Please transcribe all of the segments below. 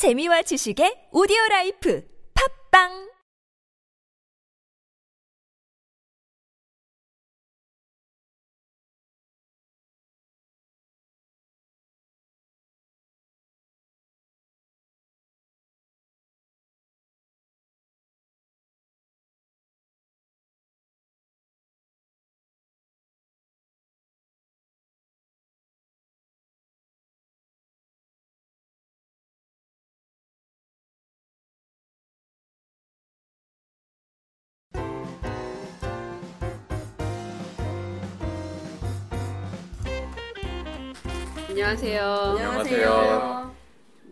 재미와 지식의 오디오 라이프. 팝빵 안녕하세요. 안녕하세요.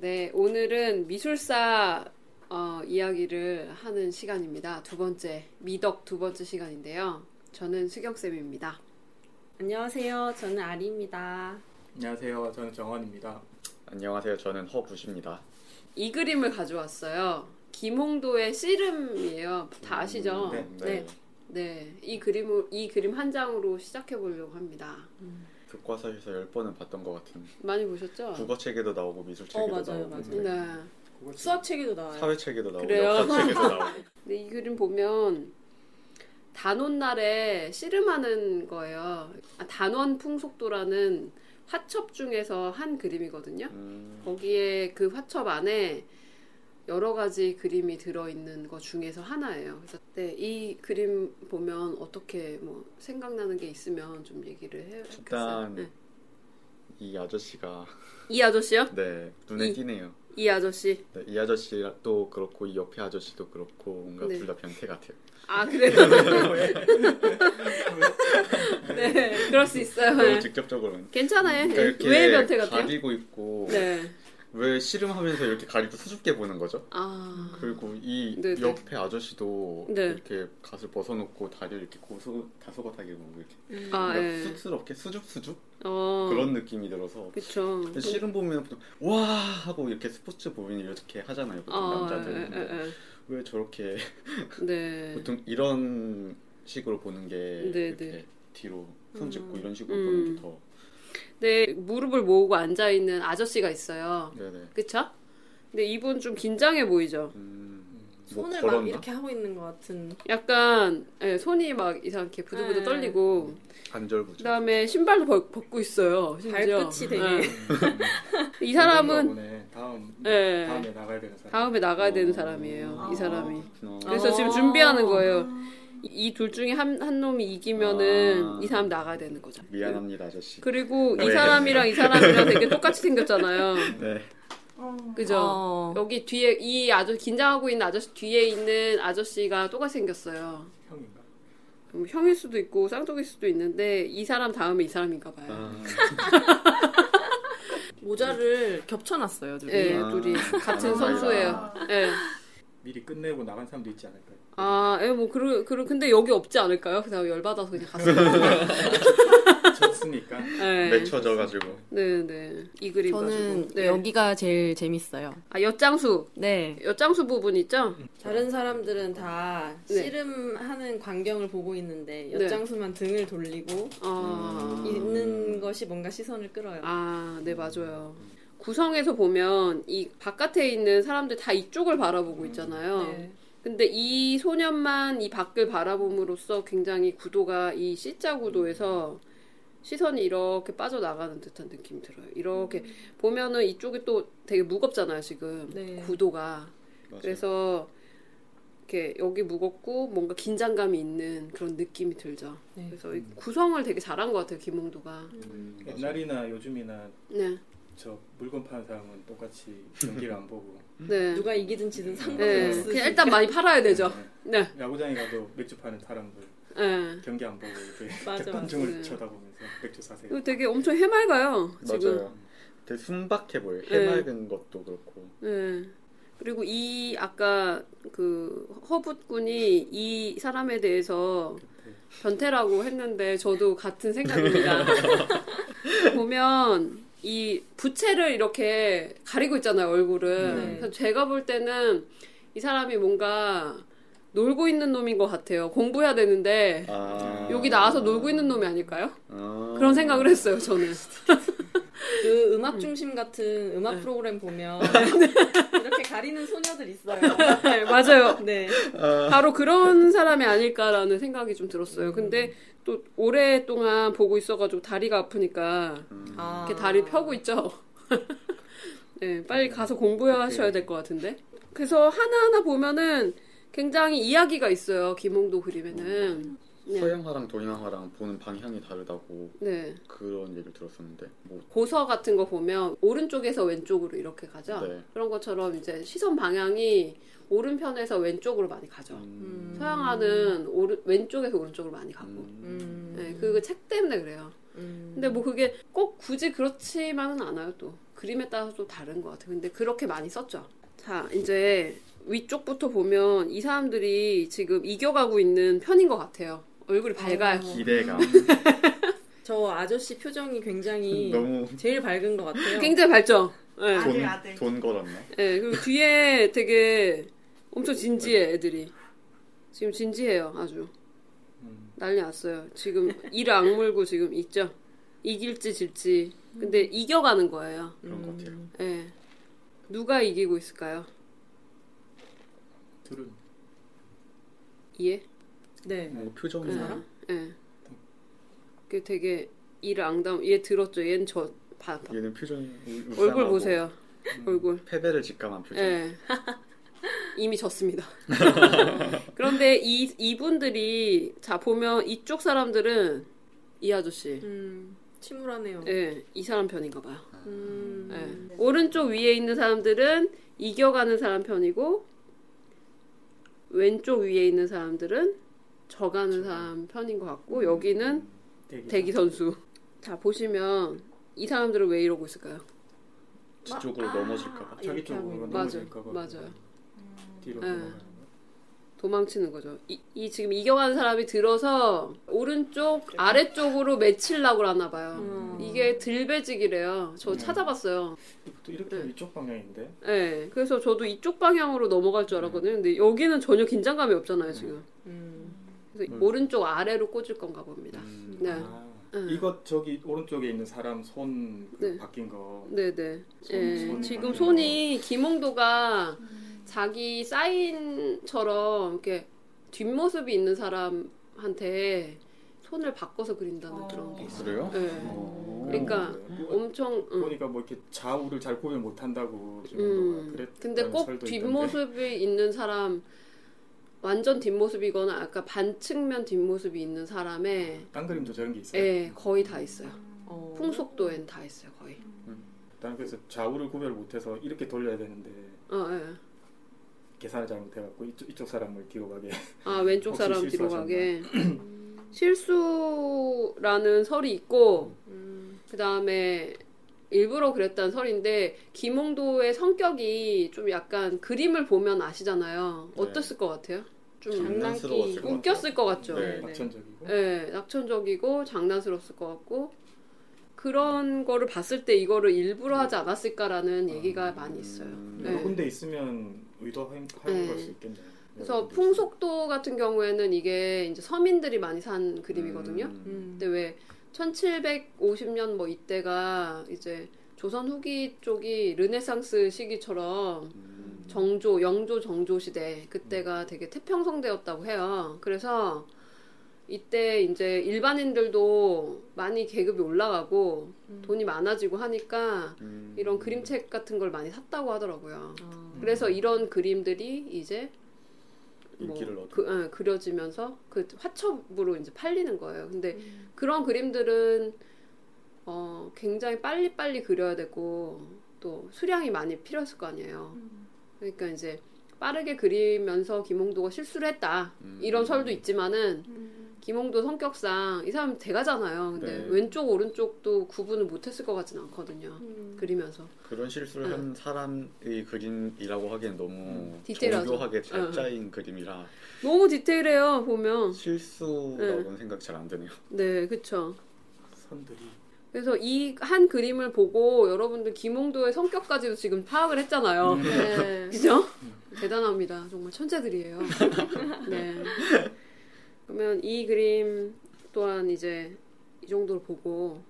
네, 오늘은 미술사 어, 이야기를 하는 시간입니다. 두 번째, 미덕 두 번째 시간인데요. 저는 수경쌤입니다. 안녕하세요. 저는 아리입니다. 안녕하세요. 저는 정원입니다. 안녕하세요. 저는 허부십니다. 이 그림을 가져왔어요. 김홍도의 씨름이에요. 다 아시죠? 네. 네. 네. 이 그림을, 이 그림 한 장으로 시작해 보려고 합니다. 교과서에서 열 번은 봤던 것 같은. 많이 보셨죠? 국어 책에도 나오고 미술 책에도 어, 맞아요, 나오고 맞아요. 네. 수학 책에도 나와요. 사회 책에도 나오고 그래요? 역사 책에도 나오고. 근데 이 그림 보면 단원 날에 씨름하는 거예요. 아, 단원 풍속도라는 화첩 중에서 한 그림이거든요. 음, 거기에 그 화첩 안에 여러 가지 그림이 들어있는 것 중에서 하나예요. 그래서 네, 이 그림 보면 어떻게 뭐 생각나는 게 있으면 좀 얘기를 해요. 일단 네. 이 아저씨가 이 아저씨요? 네 눈에 이- 띄네요. 이 아저씨. 네, 이 아저씨도 그렇고 이 옆에 아저씨도 그렇고 뭔가 네. 둘다 변태 같아요. 아 그래요? 네, 그럴 수 있어요. 너무 네. 직접적으로는. 괜찮아요. 그러니까 왜 변태 같아요? 가리고 있고 네. 왜 씨름하면서 이렇게 가리고 수줍게 보는 거죠? 아. 그리고 이 네, 네. 옆에 아저씨도 네. 이렇게 갓을 벗어놓고 다리를 이렇게 고소 다소곳하게 보고 이렇게 아, 뭔가 예. 쑥스럽게 수줍수줍 어. 그런 느낌이 들어서 그쵸. 씨름 보면 보통 와 하고 이렇게 스포츠 보면 이렇게 하잖아요 보통 어, 남자들 예, 왜 저렇게 예. 네. 보통 이런 식으로 보는 게 네, 이렇게 네. 뒤로 손 짚고 이런 식으로 음. 보는 게 더 네, 무릎을 모으고 앉아 있는 아저씨가 있어요. 네네 그쵸? 근데 이분 좀 긴장해 보이죠? 음, 뭐 손을 걸었나? 막 이렇게 하고 있는 것 같은. 약간 예, 손이 막 이상하게 부들부들 네. 떨리고 관절부죠 그다음에 신발도 벗, 벗고 있어요. 심지어. 발끝이 되게- 예. 이 사람은. 다음 네. 다음에 나가야 되는 사람. 다음에 나가야 되는 어. 사람이에요. 이 아. 사람이. 그렇구나. 그래서 지금 준비하는 거예요. 이 둘 중에 한, 한 놈이 이기면은 아. 이 사람 나가야 되는 거죠. 미안합니다 아저씨 그리고 이 네. 사람이랑 이 사람이랑 되게 똑같이 생겼잖아요. 네 그죠? 어. 여기 뒤에 이 아저 긴장하고 있는 아저씨 뒤에 있는 아저씨가 똑같이 생겼어요. 형인가? 음, 형일 수도 있고 쌍둥이일 수도 있는데 이 사람 다음에 이 사람인가 봐요. 아, 모자를 겹쳐놨어요, 둘이. 예, 아. 둘이 같은 아, 선수예요. 예. 미리 끝내고 나간 사람도 있지 않을까요? 아, 예, 뭐, 그러, 그러, 근데 여기 없지 않을까요? 그래서 열받아서 그냥 갔어요. 졌으니까. 네. 맺혀져가지고 네, 네. 이 그림 저는 가지고. 네. 여기가 제일 재밌어요. 아, 엿장수. 네. 엿장수 부분 있죠? 다른 사람들은 다 네. 씨름하는 광경을 보고 있는데 엿장수만 등을 돌리고 아. 있는 것이 뭔가 시선을 끌어요. 아, 네, 맞아요. 구성에서 보면 이 바깥에 있는 사람들 다 이쪽을 바라보고 있잖아요. 네. 근데 이 소년만 이 밖을 바라봄으로써 굉장히 구도가 이 C자 구도에서 시선이 이렇게 빠져나가는 듯한 느낌이 들어요. 이렇게 보면은 이쪽이 또 되게 무겁잖아요, 지금. 네. 구도가. 맞아요. 그래서 이렇게 여기 무겁고 뭔가 긴장감이 있는 그런 느낌이 들죠. 네. 그래서 이 구성을 되게 잘한 것 같아요, 김홍도가. 음. 옛날이나 요즘이나 네. 저 물건 파는 사람은 똑같이 경기를 안 보고 네. 누가 이기든 지든 네. 상관없이 그냥 일단 많이 팔아야 되죠. 네. 야구장에 가도 맥주 파는 사람들 네. 경기 안 보고 이렇게 맞아, 객관중을 맞아. 쳐다보면서 맥주 사세요. 이거 되게 엄청 해맑아요, 지금. 맞아요. 되게 순박해 보여요. 네. 해맑은 것도 그렇고. 네. 그리고 이 아까 그 허붓군이 이 사람에 대해서 변태라고 했는데 저도 같은 생각입니다. 보면 이 부채를 이렇게 가리고 있잖아요 얼굴을. 네. 그래서 제가 볼 때는 이 사람이 뭔가 놀고 있는 놈인 것 같아요. 공부해야 되는데 아. 여기 나와서 놀고 있는 놈이 아닐까요? 아. 그런 생각을 했어요 저는. 그 음악 중심 같은 음악 프로그램 보면 가리는 소녀들 있어요. 네, 맞아요. 네. 바로 그런 사람이 아닐까라는 생각이 좀 들었어요. 근데 또 오랫동안 보고 있어가지고 다리가 아프니까 아. 이렇게 다리 펴고 있죠. 네, 빨리 가서 공부하셔야 될 것 같은데. 그래서 하나하나 보면은 굉장히 이야기가 있어요. 김홍도 그림에는. 네. 서양화랑 동양화랑 보는 방향이 다르다고 네. 그런 얘기를 들었었는데 뭐 고서 같은 거 보면 오른쪽에서 왼쪽으로 이렇게 가죠. 네. 그런 것처럼 이제 시선 방향이 오른편에서 왼쪽으로 많이 가죠. 음, 서양화는 오른, 왼쪽에서 오른쪽으로 많이 가고. 음. 네, 그거 책 때문에 그래요. 음. 근데 뭐 그게 꼭 굳이 그렇지만은 않아요, 또. 그림에 따라서 또 다른 것 같아요. 근데 그렇게 많이 썼죠. 자, 이제 위쪽부터 보면 이 사람들이 지금 이겨가고 있는 편인 것 같아요. 얼굴이 밝아요. 어. 기대감 저 아저씨 표정이 굉장히 너무 제일 밝은 것 같아요. 굉장히 밝죠? 네. 아들, 돈, 아들. 돈 걸었네 네, 그리고 뒤에 되게 엄청 진지해, 애들이. 지금 진지해요, 아주. 음. 난리 났어요. 지금 이를 악물고 지금 있죠? 이길지 질지. 근데 이겨가는 거예요. 그런 것 같아요 예. 누가 이기고 있을까요? 둘은 이 해? 네. 뭐 표정이 예. 예. 그 되게 이를 앙담, 얘 들었죠? 얘는 저, 봐, 봐. 얘는 표정이 울- 얼굴 울상하고 보세요. 얼굴. 패배를 직감한 표정 예. 이미 졌습니다. 그런데 이, 이분들이, 자, 보면 이쪽 사람들은 이 아저씨. 음, 침울하네요. 예, 이 사람 편인가 봐요. 음. 예. 오른쪽 위에 있는 사람들은 이겨가는 사람 편이고, 왼쪽 위에 있는 사람들은 져가는 사람 편인 것 같고, 여기는 대기. 대기 선수. 자, 보시면 이 사람들은 왜 이러고 있을까요? 뒤쪽으로 넘어질까봐 자기 쪽으로. 넘어질까봐 맞아요. 뒤로 네. 넘어가는 거. 도망치는 거죠. 이, 이 지금 이겨가는 사람이 들어서 오른쪽 아래쪽으로 맺히려고 하나 봐요. 음. 이게 들배직이래요. 저 음. 찾아봤어요. 또 이렇게 네. 이쪽 방향인데 네, 그래서 저도 이쪽 방향으로 넘어갈 줄 알았거든요. 근데 여기는 전혀 긴장감이 없잖아요, 지금. 음. 그래서 음. 오른쪽 아래로 꽂을 건가 봅니다. 음, 네. 아, 음. 이거 저기 오른쪽에 있는 사람 손그 네. 바뀐 거 네네. 손- 예, 지금 손이 김홍도가 자기 사인처럼 이렇게 뒷모습이 있는 사람한테 손을 바꿔서 그린다는 그런 게 있어요. 그래요? 네. 어. 그러니까 뭐, 엄청 응. 보니까 뭐 이렇게 좌우를 잘 구별 못한다고 지금 음. 그랬 근데 꼭 뒷모습이 있는 사람 완전 뒷모습이거나 아까 반측면 뒷모습이 있는 사람의 딴 그림도 저런 게 있어요. 예, 거의 다 있어요. 어. 풍속도엔 다 있어요, 거의. 나는 그래서 좌우를 구별 못해서 이렇게 돌려야 되는데 어, 예. 계산을 잘못해갖고 이쪽, 이쪽 사람을 뒤로 가게 아, 왼쪽 혹시 사람 뒤로 실수하셨나? 가게. 실수라는 설이 있고, 음. 그 다음에 일부러 그랬다는 설인데, 김홍도의 성격이 좀 약간 그림을 보면 아시잖아요. 네. 어땠을 것 같아요? 좀 장난스러웠을 것 웃겼을 것 같죠? 네. 네. 낙천적이고 네, 낙천적이고 장난스러웠을 것 같고 그런 거를 봤을 때 이거를 일부러 하지 않았을까라는 얘기가 많이 있어요. 음. 네. 여러 군데 있으면 의도하는 네. 걸수 있겠네요. 그래서 풍속도 같은 경우에는 이게 이제 서민들이 많이 산 그림이거든요. 음. 음. 근데 왜 1750년 뭐 이때가 이제 조선 후기 쪽이 르네상스 시기처럼 음. 정조, 영조 정조 시대 그때가 되게 태평성대였다고 해요. 그래서 이때 이제 일반인들도 많이 계급이 올라가고 돈이 많아지고 하니까 음. 이런 그림책 같은 걸 많이 샀다고 하더라고요. 어. 그래서 이런 그림들이 이제 뭐. 그, 예, 그려지면서 그 화첩으로 이제 팔리는 거예요. 근데 음. 그런 그림들은 어, 굉장히 빨리빨리 그려야 되고 또 수량이 많이 필요했을 거 아니에요. 그러니까 이제 빠르게 그리면서 김홍도가 실수를 했다. 음. 이런 설도 있지만은 음. 김홍도 성격상 이 사람 대가잖아요. 근데 네. 왼쪽 오른쪽도 구분을 못했을 것 같진 않거든요. 음. 그리면서 그런 실수를 응. 한 사람의 그림이라고 하기엔 너무 음, 디테일하죠. 정교하게 잘 응. 짜인 그림이라 너무 디테일해요 보면. 실수라고는 생각 잘안 드네요. 네, 그쵸. 선들이 그래서 이 한 그림을 보고 여러분들 김홍도의 성격까지도 지금 파악을 했잖아요. 네. 그죠? 대단합니다. 정말 천재들이에요. 네. 그러면 이 그림 또한 이제 이 정도로 보고,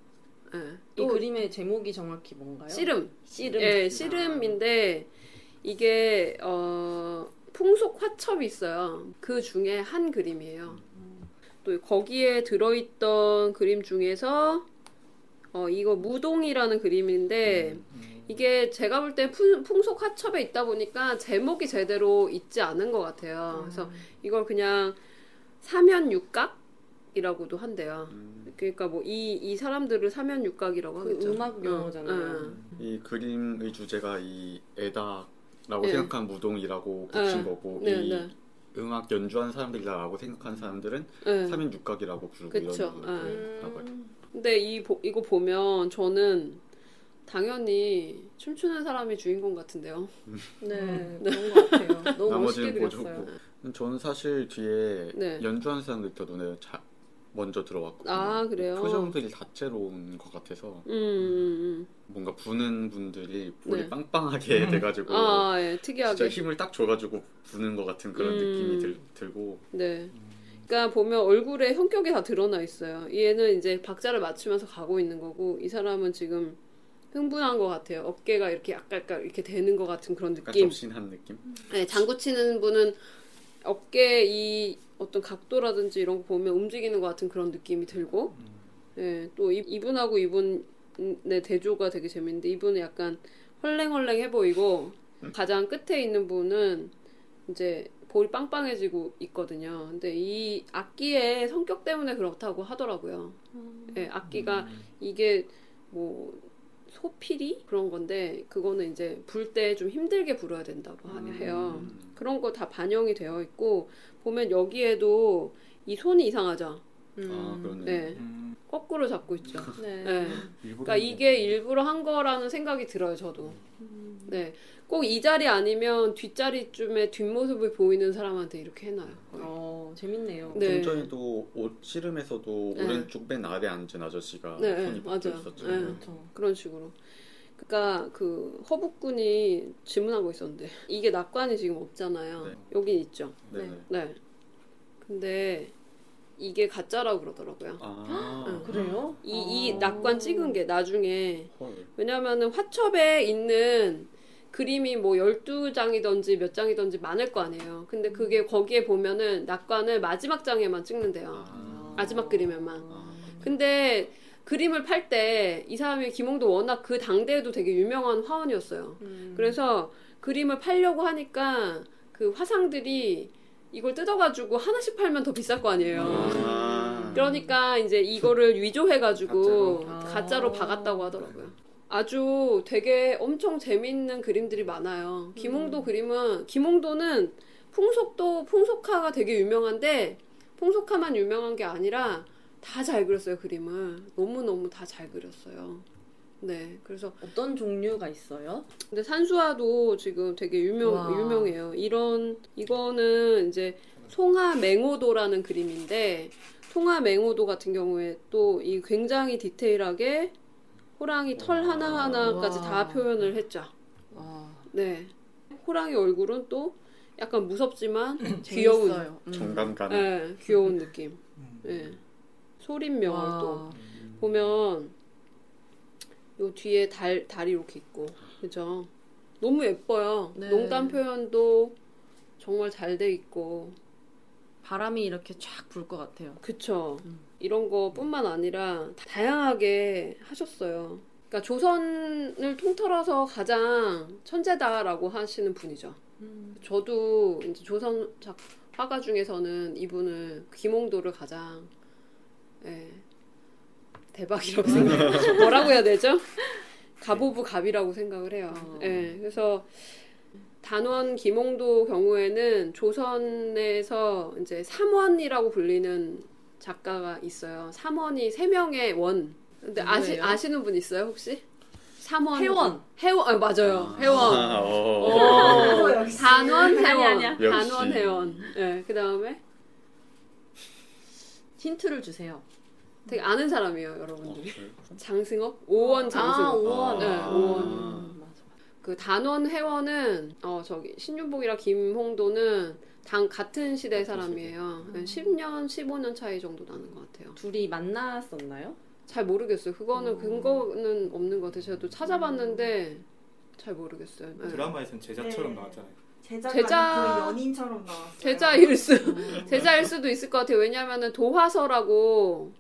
예. 이또 그림의 제목이 정확히 뭔가요? 씨름. 씨름. 예, 씨름인데 이게 어 풍속 화첩이 있어요. 그 중에 한 그림이에요. 또 거기에 들어있던 그림 중에서 어 이거 무동이라는 그림인데 이게 제가 볼 때 풍속 화첩에 있다 보니까 제목이 제대로 있지 않은 것 같아요. 그래서 이걸 그냥 사면 육각이라고도 한대요. 음, 그러니까 뭐 이 이 사람들을 사면 육각이라고 그 하겠죠. 음악 용어잖아요. 응, 이 그림의 주제가 이 애다라고 네. 생각한 무동이라고 붙인 네. 거고 네, 이 네. 음악 연주하는 사람들이라고 생각하는 사람들은 응. 네. 삼인육각이라고 부르고 그쵸. 이런 네. 거나 봐요. 근데 이 보- 이거 보면 저는 당연히 춤추는 사람이 주인공 같은데요. 네, 그런 것 같아요. 너무 나머지는 멋있게. 그렸어요. 저는 사실 뒤에 네. 연주하는 사람들 더 눈에 자, 먼저 들어왔고 아. 표정들이 다채로운 것 같아서 음, 음, 뭔가 부는 분들이 볼이 네. 빵빵하게 돼가지고 음. 아, 예, 진짜 특이하게. 힘을 딱 줘가지고 부는 것 같은 그런 음. 느낌이 들, 들고 네. 그러니까 보면 얼굴에 성격이 다 드러나 있어요. 얘는 이제 박자를 맞추면서 가고 있는 거고 이 사람은 지금 흥분한 것 같아요. 어깨가 이렇게 약간, 이렇게 되는 것 같은 그런 느낌. 접신한 느낌? 네, 장구 치는 분은 어깨 이 어떤 각도라든지 이런 거 보면 움직이는 것 같은 그런 느낌이 들고, 네, 또 이, 이분하고 이분의 대조가 되게 재밌는데 이분은 약간 헐랭헐랭해 보이고 가장 끝에 있는 분은 이제 볼이 빵빵해지고 있거든요. 근데 이 악기의 성격 때문에 그렇다고 하더라고요. 네, 악기가 이게 뭐 소피리 그런 건데 그거는 이제 불 때 좀 힘들게 불어야 된다고 하- 해요. 그런 거 다 반영이 되어 있고 보면 여기에도 이 손이 이상하죠. 아 그러네 네, 거꾸로 잡고 있죠. 네. 네. 그러니까 이게 일부러 한 거라는 생각이 들어요, 저도. 네. 꼭 이 자리 아니면 뒷자리쯤에 뒷모습을 보이는 사람한테 이렇게 해놔요. 어, 재밌네요. 네. 좀 전에도 옷 씨름에서도 네. 오른쪽 맨 아래 앉은 아저씨가 네, 손이 네, 맞아요. 있었죠. 네. 그렇죠. 그런 식으로. 그러니까 그 허북군이 질문한 거 있었는데 이게 낙관이 지금 없잖아요. 네. 여긴 있죠. 네. 네. 네. 근데 이게 가짜라고 그러더라고요. 아 응. 그래요? 이, 이 어. 낙관 찍은 게 나중에 헐. 왜냐면은 화첩에 있는 그림이 뭐 12장이든지 몇 장이든지 많을 거 아니에요. 근데 그게 거기에 보면은 낙관을 마지막 장에만 찍는데요. 아. 마지막 그림에만. 아. 근데 그림을 팔 때 이 사람이 김홍도 워낙 그 당대에도 되게 유명한 화원이었어요. 음. 그래서 그림을 팔려고 하니까 그 화상들이 이걸 뜯어가지고 하나씩 팔면 더 비쌀 거 아니에요. 아. 그러니까 이제 이거를 위조해가지고 가짜로? 가짜로, 아. 박았다고 하더라고요. 아주 되게 엄청 재밌는 그림들이 많아요. 김홍도 그림은 김홍도는 풍속도 풍속화가 되게 유명한데 풍속화만 유명한 게 아니라 다 잘 그렸어요 그림을 너무 너무 다 잘 그렸어요. 네, 그래서 어떤 종류가 있어요? 근데 산수화도 지금 되게 유명 와. 유명해요. 이런 이거는 이제 송하 맹호도라는 그림인데 송하 맹호도 같은 경우에 또 이 굉장히 디테일하게 호랑이 털 하나 하나까지 와. 다 표현을 했죠. 와, 네, 호랑이 얼굴은 또 약간 무섭지만 귀여운, 재밌어요. 음. 정감 가는 네, 귀여운 느낌. 네, 소림명을 와. 또 보면 요 뒤에 달 달이 이렇게 있고 그죠? 너무 예뻐요. 네. 농담 표현도 정말 잘 돼 있고 바람이 이렇게 쫙 불 것 같아요. 그쵸? 음. 이런 거뿐만 아니라 다양하게 하셨어요. 그러니까 조선을 통틀어서 가장 천재다라고 하시는 분이죠. 음. 저도 이제 조선 작 화가 중에서는 이분을 김홍도를 가장 예, 대박이라고 생각. 뭐라고 해야 되죠? 가보부 갑이라고 생각을 해요. 어. 예, 그래서 단원 김홍도 경우에는 조선에서 이제 삼원이라고 불리는 작가가 있어요. 삼원이 세 명의 원. 근데 아시? 아시는 분 있어요 혹시? 삼원 회원. 회원 아, 맞아요 회원. 아, 어. 어, 단원 아니, 회원. 단원. 회원. 예, 그 다음에 힌트를 주세요. 되게 아는 사람이에요, 어, 여러분들이. 장승업? 오원 아, 장승업. 오원. 네, 아. 오원. 음, 맞아. 그 단원 회원은, 어, 저기, 신윤복이랑 김홍도는 당, 같은 시대 사람이에요. 네, 10년, 15년 차이 정도 나는 것 같아요. 둘이 만났었나요? 잘 모르겠어요. 그거는 음. 근거는 없는 것 같아요. 저도 찾아봤는데, 잘 모르겠어요. 네. 드라마에선 제자처럼 네. 나왔잖아요. 제자- 거의 연인처럼 나왔어요. 제자일 수 제자일 수도 있을 것 같아요. 왜냐하면은 도화서라고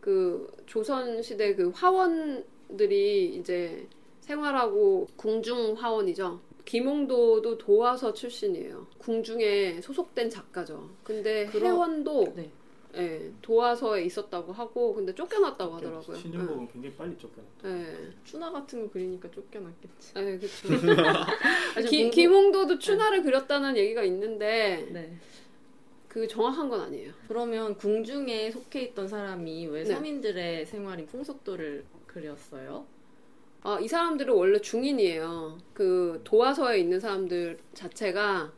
그 조선 시대 그 화원들이 이제 생활하고 궁중 화원이죠. 김홍도도 도화서 출신이에요. 궁중에 소속된 작가죠. 근데 그럼- 회원도 네. 예, 도화서에 있었다고 하고 근데 쫓겨났다고 하더라고요. 신중복은 굉장히 빨리 쫓겨났다. 예. 추나 같은 거 그리니까 쫓겨났겠지. 예, 그쵸. 아주 기, 김홍도도 추나를 그렸다는 얘기가 있는데 네. 그 정확한 건 아니에요. 그러면 궁중에 속해 있던 사람이 왜 네. 서민들의 생활인 풍속도를 그렸어요? 아, 이 사람들은 원래 중인이에요. 그 도화서에 있는 사람들 자체가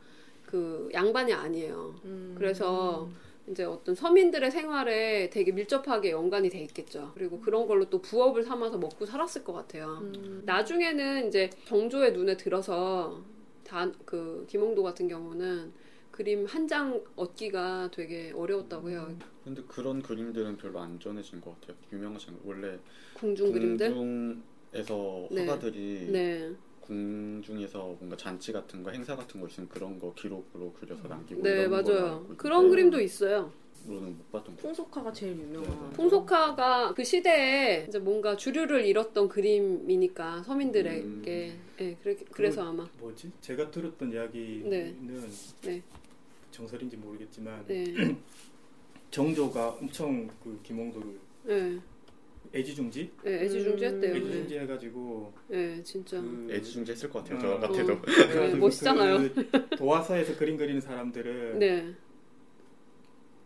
그 양반이 아니에요. 음. 그래서 이제 어떤 서민들의 생활에 되게 밀접하게 연관이 돼 있겠죠. 그리고 그런 걸로 또 부업을 삼아서 먹고 살았을 것 같아요. 음. 나중에는 이제 정조의 눈에 들어서 다그 김홍도 같은 경우는 그림 한 장 얻기가 되게 어려웠다고 해요. 근데 그런 그림들은 별로 안 전해진 것 같아요. 유명하신 거. 원래 궁중 그림들. 궁중 에서 네. 화가들이 네. 궁중에서 뭔가 잔치 같은 거 행사 같은 거 있으면 그런 거 기록으로 그려서 남기고 네, 맞아요. 그런 그림도 있어요. 로는 못 봤던 거. 풍속화가 제일 유명한. 풍속화가 그 시대에 이제 뭔가 주류를 잃었던 그림이니까 서민들에게 예, 그래, 그래서 아마 뭐지? 제가 들었던 이야기는 네. 네. 정설인지 모르겠지만 네, 정조가 엄청 그 김홍도를 예, 애지중지 예, 애지중지했대요. 음. 예, 애지중지 해가지고 예, 진짜. 그 애지중지 했을 것 같아요. 어. 저 같아도. 어. 네, 멋있잖아요. 그 도화서에서 그림 그리는 사람들은 네,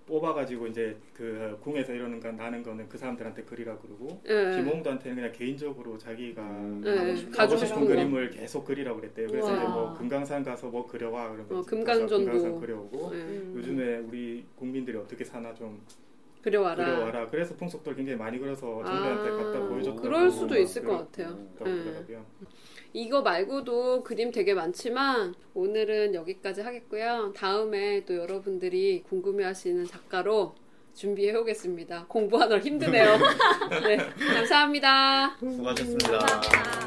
뽑아가지고 이제 그 궁에서 이러는 거 나는 거는 그 사람들한테 그리라 그러고 예, 김홍도한테는 그냥 개인적으로 자기가 음. 예, 하고 싶은. 그림을 계속 그리라고 그랬대요. 그래서. 이제 뭐 금강산 가서 뭐 그려와 그러면 어, 금강전도. 금강산 그려오고 예, 음. 요즘에 우리 국민들이 어떻게 사나 좀 그려와라. 그려와라. 그래서 풍속도를 굉장히 많이 그려서 정부한테 아, 갖다 보여줬다고 그럴 수도 있을 것 같아요. 그러더라고요. 이거 말고도 그림 되게 많지만 오늘은 여기까지 하겠고요. 다음에 또 여러분들이 궁금해하시는 작가로 준비해 오겠습니다. 공부하느라 힘드네요. 네, 감사합니다. 수고하셨습니다. 감사합니다.